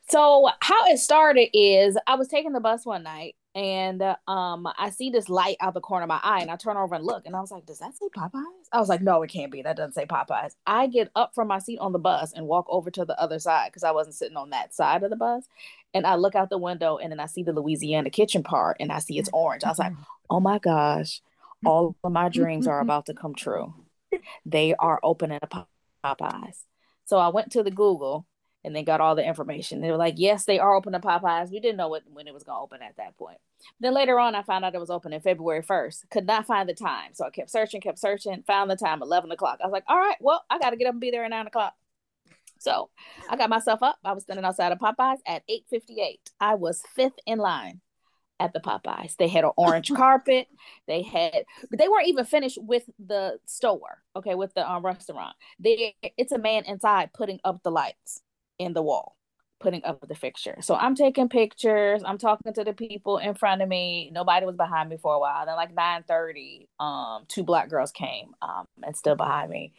so how it started is I was taking the bus one night and uh, um I see this light out the corner of my eye and I turn over and look and I was like, does that say Popeyes? I was like, no, it can't be. That doesn't say Popeyes. I get up from my seat on the bus and walk over to the other side because I wasn't sitting on that side of the bus. And I look out the window and then I see the Louisiana kitchen part and I see it's orange. I was like, oh my gosh, all of my dreams are about to come true. They are opening a Popeyes. So I went to the Google and they got all the information. They were like, yes, they are open to Popeyes. We didn't know what, when it was going to open at that point. Then later on, I found out it was open in February 1st. Could not find the time. So I kept searching, kept searching, found the time, 11 o'clock. I was like, all right, well, I got to get up and be there at 9 o'clock. So I got myself up. I was standing outside of Popeyes at 8.58. I was fifth in line at the Popeyes. They had an orange carpet. They had, they weren't even finished with the store. Okay, with the um, restaurant. They, it's a man inside putting up the lights in the wall, putting up the fixture. So I'm taking pictures. I'm talking to the people in front of me. Nobody was behind me for a while. Then like 9:30, um, two black girls came um and stood behind me.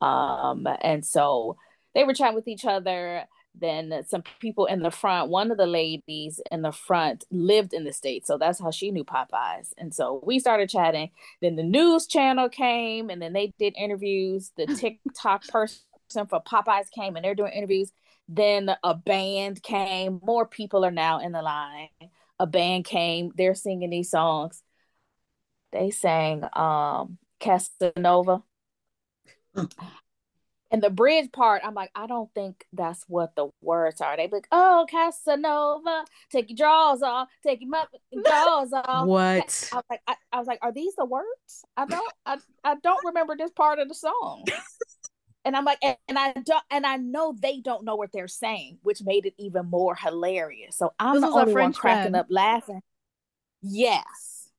Um, and so they were chatting with each other then some people in the front one of the ladies in the front lived in the state so that's how she knew popeyes and so we started chatting then the news channel came and then they did interviews the tiktok person for popeyes came and they're doing interviews then a band came more people are now in the line a band came they're singing these songs they sang um casanova and the bridge part, I'm like, I don't think that's what the words are. They be like, oh, Casanova, take your drawers off, take your mu- drawers off. What? I was like, I, I was like, are these the words? I don't, I, I don't remember this part of the song. and I'm like, and, and I don't, and I know they don't know what they're saying, which made it even more hilarious. So I'm This the only one cracking band. up laughing. Yes.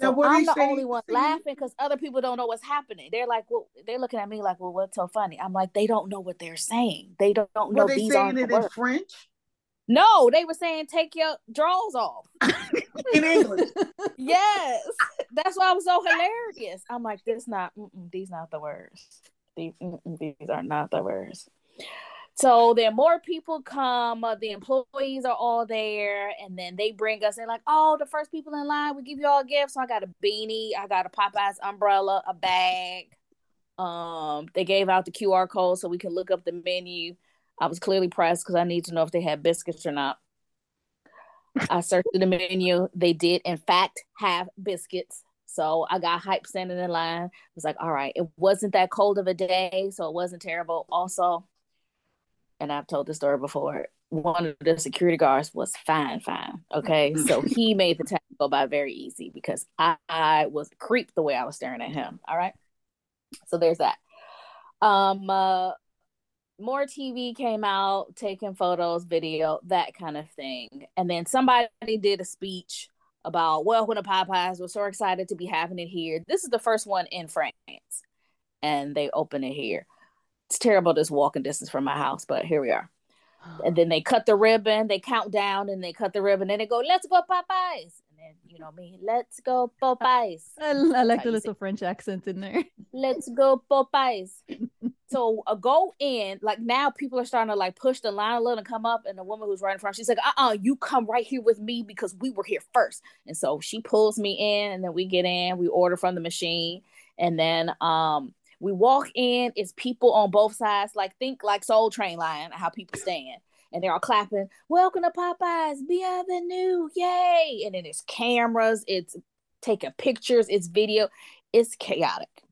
Now, So what I'm the saying- only one laughing because other people don't know what's happening. They're like, well, they're looking at me like, well, what's so funny? I'm like, they don't know what they're saying. They don't, don't know Were they these saying aren't the it in words. French? No, they were saying take your drawers off. In English. yes, that's why I was so hilarious. I'm like, this not mm-mm, these not the words. These these are not the worst. So then more people come. The employees are all there, and then they bring us. They're like, "Oh, the first people in line, we give you all gifts." So I got a beanie, I got a Popeyes umbrella, a bag. Um, they gave out the QR code so we can look up the menu. I was clearly pressed because I need to know if they had biscuits or not. I searched the menu. They did, in fact, have biscuits. So I got hype standing in line. I was like, all right, it wasn't that cold of a day, so it wasn't terrible. Also, and I've told the story before, one of the security guards was fine, fine. Okay. So he made the time go by very easy because I, I was creeped the way I was staring at him. All right. So there's that. Um uh more TV came out, taking photos, video, that kind of thing. And then somebody did a speech about welcome to Popeyes. We're so excited to be having it here. This is the first one in France, and they open it here. It's terrible this walking distance from my house, but here we are. And then they cut the ribbon, they count down, and they cut the ribbon, and they go, "Let's go Popeyes." And you know me, "Let's go Popeyes." I, I like the little French accent in there. let's go Popeyes. so uh, go in, like now people are starting to like push the line a little and come up. And the woman who's right in front, she's like, uh uh you come right here with me because we were here first. And so she pulls me in, and then we get in, we order from the machine, and then um we walk in, it's people on both sides, like think like Soul Train line, how people stand. And they're all clapping, welcome to Popeyes, bienvenue, yay. And then it's cameras, it's taking pictures, it's video, it's chaotic.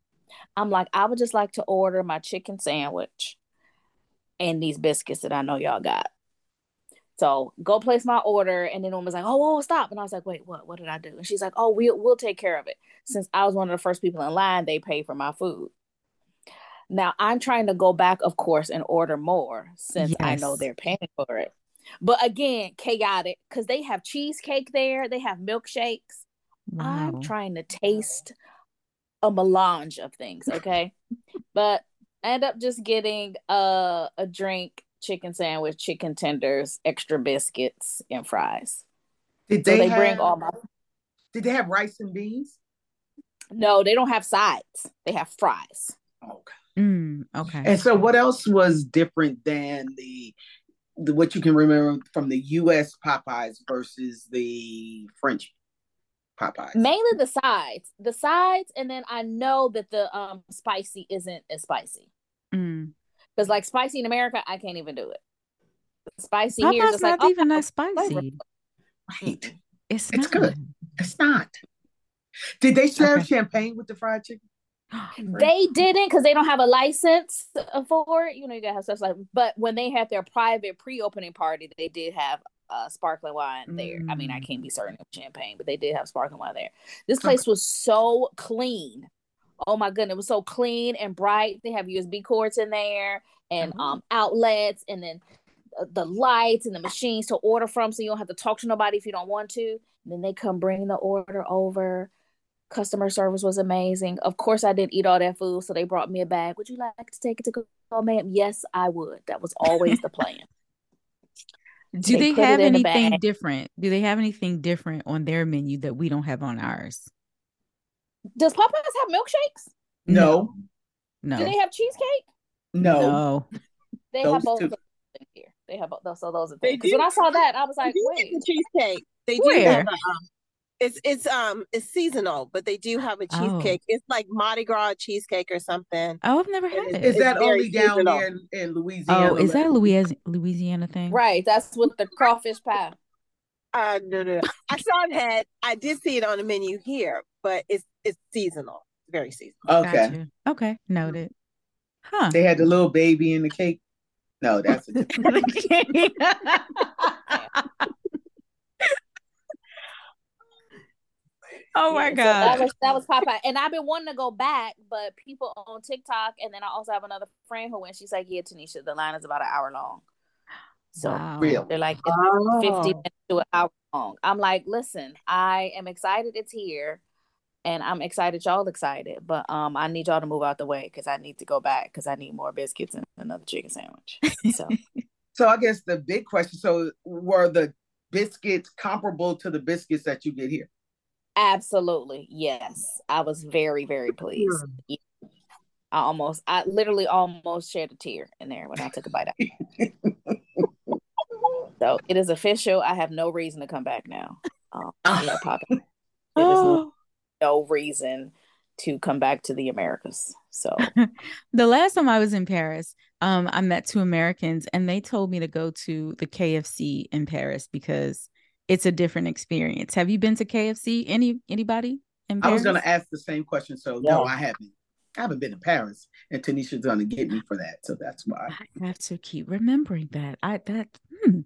I'm like, I would just like to order my chicken sandwich and these biscuits that I know y'all got. So go place my order, and then the woman's like, "Oh, whoa, stop!" And I was like, "Wait, what? What did I do?" And she's like, "Oh, we'll we'll take care of it." Since I was one of the first people in line, they paid for my food. Now I'm trying to go back, of course, and order more since I know they're paying for it. But again, chaotic because they have cheesecake there, they have milkshakes. I'm trying to taste a melange of things, okay? but I end up just getting a a drink, chicken sandwich, chicken tenders, extra biscuits, and fries. Did So they, they have, bring all my Did they have rice and beans? no, they don't have sides. They have fries. Okay. Mm, okay. And so, what else was different than the, the what you can remember from the U.S. Popeyes versus the French Popeyes? Mainly the sides. The sides, and then I know that the um spicy isn't as spicy. Mm. Because like spicy in America, I can't even do it. Spicy here is Popeye's just like not oh, even that spicy. Right. It's, It's not. good. It's not. Did they serve Okay. champagne with the fried chicken? They didn't because they don't have a license for it. You know, you gotta have stuff like. But when they had their private pre-opening party, they did have uh, sparkling wine there. I mean, I Mm. can't be certain of champagne, but they did have sparkling wine there. This place was so clean. Oh my goodness, it was so clean and bright. They have USB cords in there and Oh. um outlets, and then uh, the lights and the machines to order from, so you don't have to talk to nobody if you don't want to. And then they come bring the order over. Customer service was amazing. Of course, I didn't eat all that food, so they brought me a bag. Would you like to take it to go, ma'am? Yes, I would. That was always the plan. Do They they, have anything different? Do they have anything different on their menu that we don't have on ours? Does Popeyes have milkshakes? No, No. Do they have cheesecake? no. No. They Those have both two. here. They have both. So those are things. Because when I saw that, I was like, do wait. the cheesecake. They do Where? have a, um, it's it's um it's seasonal, but they do have a Oh. cheesecake. It's like Mardi Gras cheesecake or something. Oh, I've never had Is it. Is It's that only down seasonal. there in, in Louisiana? oh, is that a Louisiana Louisiana thing? Right. That's with the crawfish pie. Uh no no. no. I saw it had I did see it on the menu here, but it's it's seasonal. Very seasonal. Okay. Okay. Noted. Huh. They had the little baby in the cake. No, that's a different. oh my Yeah, so that god. was that was Popeye, and I've been wanting to go back, but people on TikTok, and then I also have another friend who went. She's like, "Yeah, Tanisha, the line is about an hour long." So Wow. Real. they're like, it's Oh. 50 minutes to an hour long. I'm like, listen, I am excited it's here. And I'm excited y'all excited. But um I need y'all to move out the way because I need to go back because I need more biscuits and another chicken sandwich. So So I guess the big question: So were the biscuits comparable to the biscuits that you get here? Absolutely, yes. I was very, very pleased. Yeah. I almost I literally almost shed a tear in there when I took a bite out. so it is official. I have no reason to come back now. Um, yeah, Papa. There is Oh. no reason to come back to the Americas. So The last time I was in Paris, um, I met two Americans and they told me to go to the KFC in Paris because it's a different experience. Have you been to KFC? Any anybody in I Paris? was going to ask the same question. So no, No. I haven't. I haven't been to Paris, and Tanisha's going to get me for that. So that's why I have to keep remembering that. I that hmm,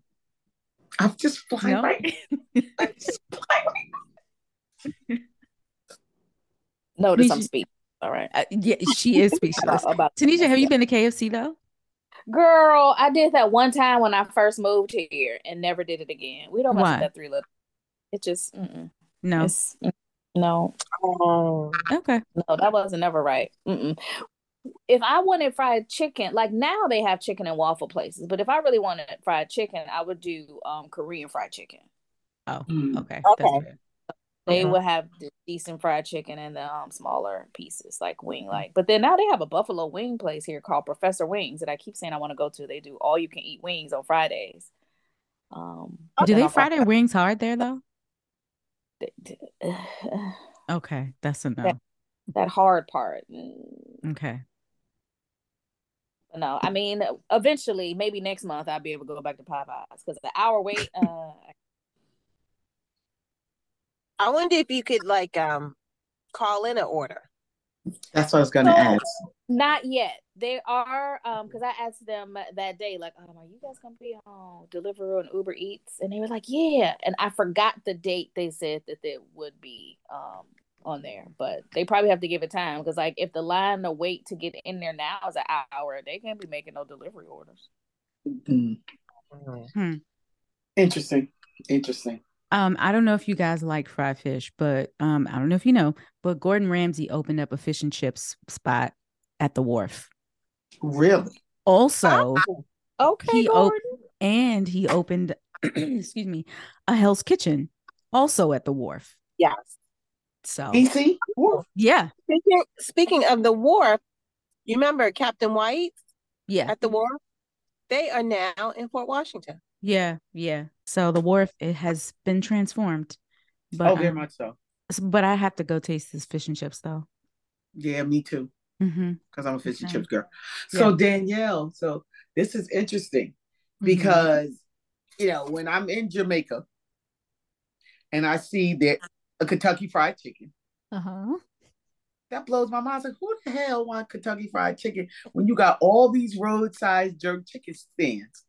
I'm just flying no. right. I'm just flying right. notice I'm Nisha- speaking. All right. Uh, yeah, she is speechless. About, about Tanisha, have you been to KFC though? Girl, I did that one time when I first moved here and never did it again. We don't mess Why? with that three little. It just mm-mm. No. It's, no, Oh. Okay. no, that wasn't never right. Mm-mm. If I wanted fried chicken, like now they have chicken and waffle places, but if I really wanted fried chicken, I would do um Korean fried chicken. Oh, Mm. okay. Okay. They Okay. would have the decent fried chicken and the um smaller pieces like wing like. But then now they have a buffalo wing place here called Professor Wings that I keep saying I want to go to. They do all you can eat wings on Fridays. Um, Do they fry their wings hard there though? Okay, that's enough. no. that hard part. Mm, Okay. No, I mean, eventually, maybe next month, I'll be able to go back to Popeyes because the hour wait. Uh, I wonder if you could like um call in an order. That's what I was going to So- ask. not yet. They are um because I asked them that day, like, um, are you guys gonna be on Deliveroo and Uber Eats? And they were like, yeah. And I forgot the date they said that they would be um on there, but they probably have to give it time because, like, if the line the wait to get in there now is an hour, they can't be making no delivery orders. Mm. Hmm. Interesting. Interesting. Um, I don't know if you guys like fried fish, but um, I don't know if you know, but Gordon Ramsay opened up a fish and chips spot at the wharf. Really? Also, Okay, He op- Gordon. and he opened, excuse me, a Hell's Kitchen also at the wharf. Yes. So DC? Ooh. yeah, Speaking, speaking of the wharf, you remember Captain White yeah, at the wharf? They are now in Fort Washington. Yeah, yeah. So the wharf it has been transformed, but Oh, very um, much so. but I have to go taste this fish and chips though. Yeah, me too. Mm-hmm. Because I'm a fish and chips girl. So Danielle, so this is interesting Mm-hmm. because you know when I'm in Jamaica and I see that a Kentucky Fried Chicken, Uh-huh. that blows my mind. I was like, who the hell want Kentucky Fried Chicken when you got all these roadside jerk chicken stands?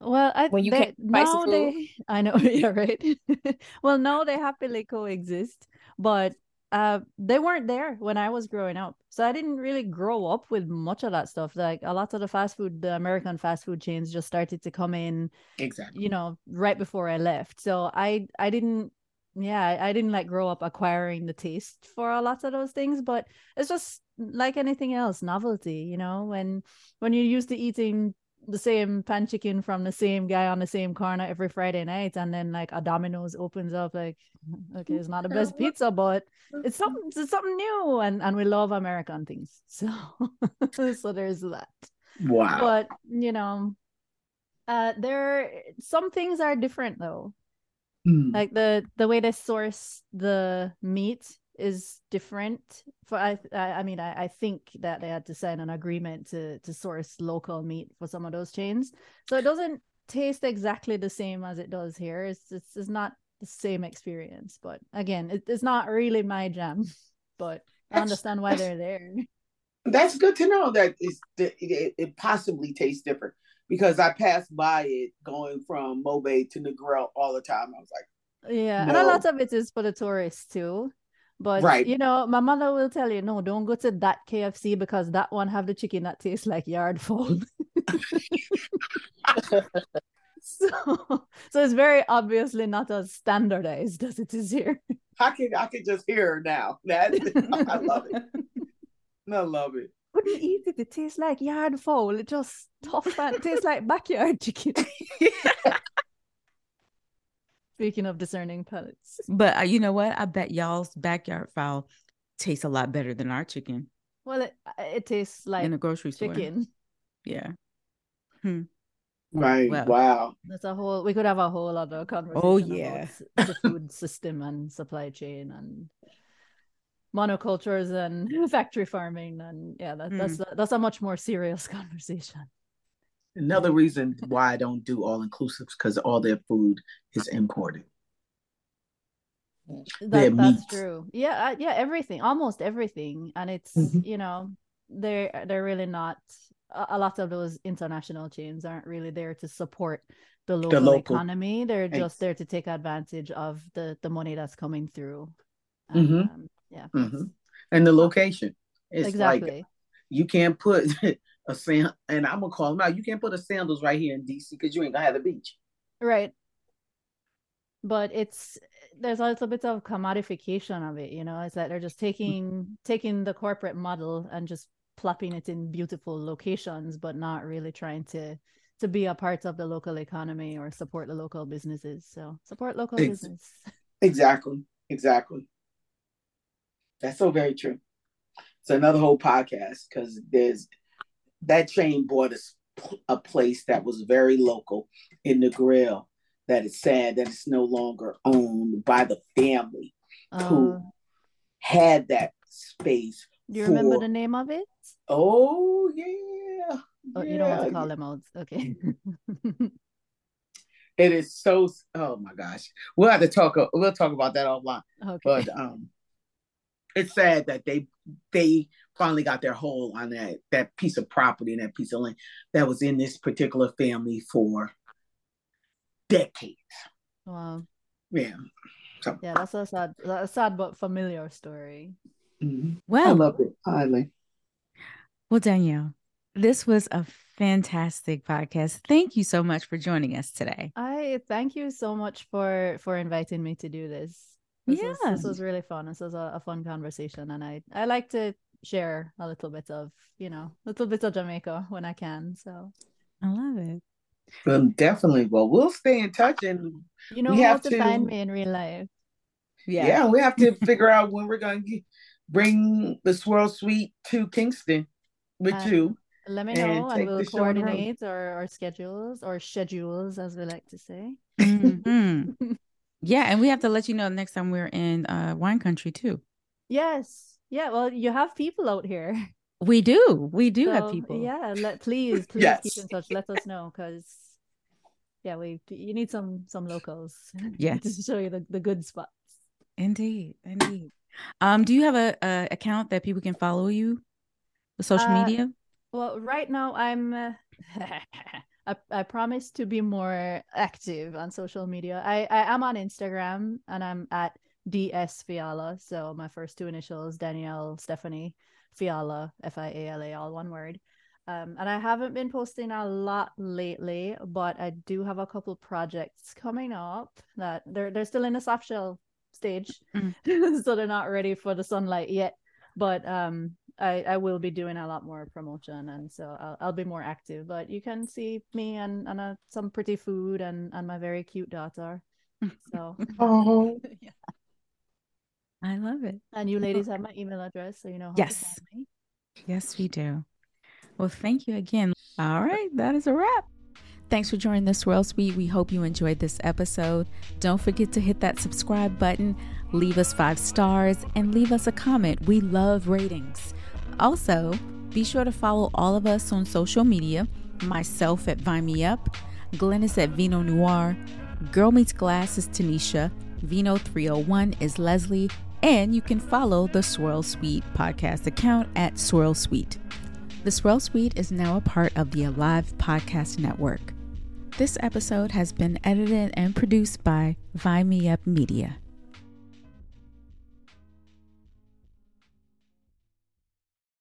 Well, I When you they, now they I know, yeah, right. well, now they happily coexist, but uh they weren't there when I was growing up. So I didn't really grow up with much of that stuff. Like a lot of the fast food, the American fast food chains just started to come in, Exactly. you know, right before I left. So I I didn't yeah, I I didn't like grow up acquiring the taste for a lot of those things, but it's just like anything else, novelty, you know, when when you're used to eating the same pan chicken from the same guy on the same corner every Friday night, and then like a Domino's opens up, like okay, it's not the best pizza, but it's something it's something new, and and we love American things, so so there's that. Wow. But you know, uh, there some things are different though Hmm. like the the way they source the meat is different for i i, mean I, I think that they had to sign an agreement to to source local meat for some of those chains so it doesn't taste exactly the same as it does here it's it's, it's not the same experience but again it, it's not really my jam but i understand why they're there That's good to know that it's, that it, it possibly tastes different because I passed by it going from MoBay to Negril all the time. I was like, Yeah, and a lot of it is for the tourists too. But Right. you know, my mother will tell you, no, don't go to that KFC because that one have the chicken that tastes like yard fowl. so, so it's very obviously not as standardized as it is here. I can I can just hear her now. That I love it. I love it. Couldn't eat it. It tastes like yard fowl. It just tough and tastes like backyard chicken. Speaking of discerning palates. But uh, you know what? I bet y'all's backyard fowl tastes a lot better than our chicken Well, it uh, it tastes like in a grocery store. chicken. Yeah. Hmm. Right. Well. wow. That's a whole. We could have a whole other conversation. Oh, about yeah. s- the food system and supply chain and monocultures and factory farming and yeah, that, hmm. that's that's a much more serious conversation. Another reason why I don't do all inclusives because all their food is imported. Their That, that's meats. true. Yeah, uh, yeah, everything, almost everything, and it's Mhm. you know they're they're really not. A, lot of those international chains aren't really there to support the local, local. economy. They're Ex- just there to take advantage of the the money that's coming through. Mhm. um, yeah, Mhm. And the location. It's exactly. like you can't put a sand and I'm gonna call them out. You can't put a sandals right here in DC because you ain't gonna have the beach. Right. But it's there's a little bit of commodification of it, you know. It's that they're just taking taking the corporate model and just plopping it in beautiful locations, but not really trying to to be a part of the local economy or support the local businesses. So support local Ex- business. Exactly. Exactly. That's so very true. It's another whole podcast because there's that chain bought us a place that was very local in the grill that is sad that it's no longer owned by the family who Uh, had that space. do you remember the name of it? Oh yeah. Oh, you don't want to call them out. Okay. It is so oh my gosh. We'll have to talk we'll talk about that offline. okay. But um it's sad that they they finally got their hold on that that piece of property and that piece of land that was in this particular family for decades. Wow. Yeah. So Yeah, that's a sad, a sad but familiar story. mhm. I love it highly. well, Danielle, this was a fantastic podcast. Thank you so much for joining us today. I thank you so much for for inviting me to do this. This was this was really fun. This was a, a fun conversation, and I I like to share a little bit of you know a little bit of Jamaica when I can. So I love it. Um, definitely. Well, we'll stay in touch and you know We have to find me in real life. yeah, Yeah. we have to figure out when we're going to bring the Swirl Suite to Kingston with Uh, you. Let me know, and take we'll the show on the road. coordinate our, our schedules or schedules, as we like to say. Mhm. Yeah, and we have to let you know next time we're in uh, wine country too. Yes, yeah. Well, you have people out here. We do. We do have people. Yeah, let please, please Yes. keep in touch. Let us know because yeah, we you need some some locals Yes. to show you the, the good spots. Indeed, indeed. Um, do you have a, a account that people can follow you? The social Uh, media? Well, right now I'm uh, I I promise to be more active on social media. I I am on Instagram and I'm at DS Fiala. So my first two initials, Danielle Stephanie Fiala, F I A L A, all one word. Um, and I haven't been posting a lot lately, but I do have a couple projects coming up that they're they're still in the soft shell stage, so they're not ready for the sunlight yet. But um, I I will be doing a lot more promotion, and so I'll I'll be more active. But you can see me and and uh, some pretty food and and my very cute daughter. So Oh, yeah. I love it. And you ladies have my email address, so you know how to Yes. find me. Yes, we do. Well, thank you again. All right, that is a wrap. Thanks for joining the Swirl Suite. We hope you enjoyed this episode. Don't forget to hit that subscribe button, leave us five stars, and leave us a comment. We love ratings. Also, be sure to follow all of us on social media myself at Vine Me Up, Glynis at Vino Noir, Girl Meets Glass is Tanisha, Vino 301 is Leslie, and you can follow the Swirl Suite podcast account at Swirl Suite. The Swirl Suite is now a part of the Alive Podcast Network. This episode has been edited and produced by Vine Me Up Media.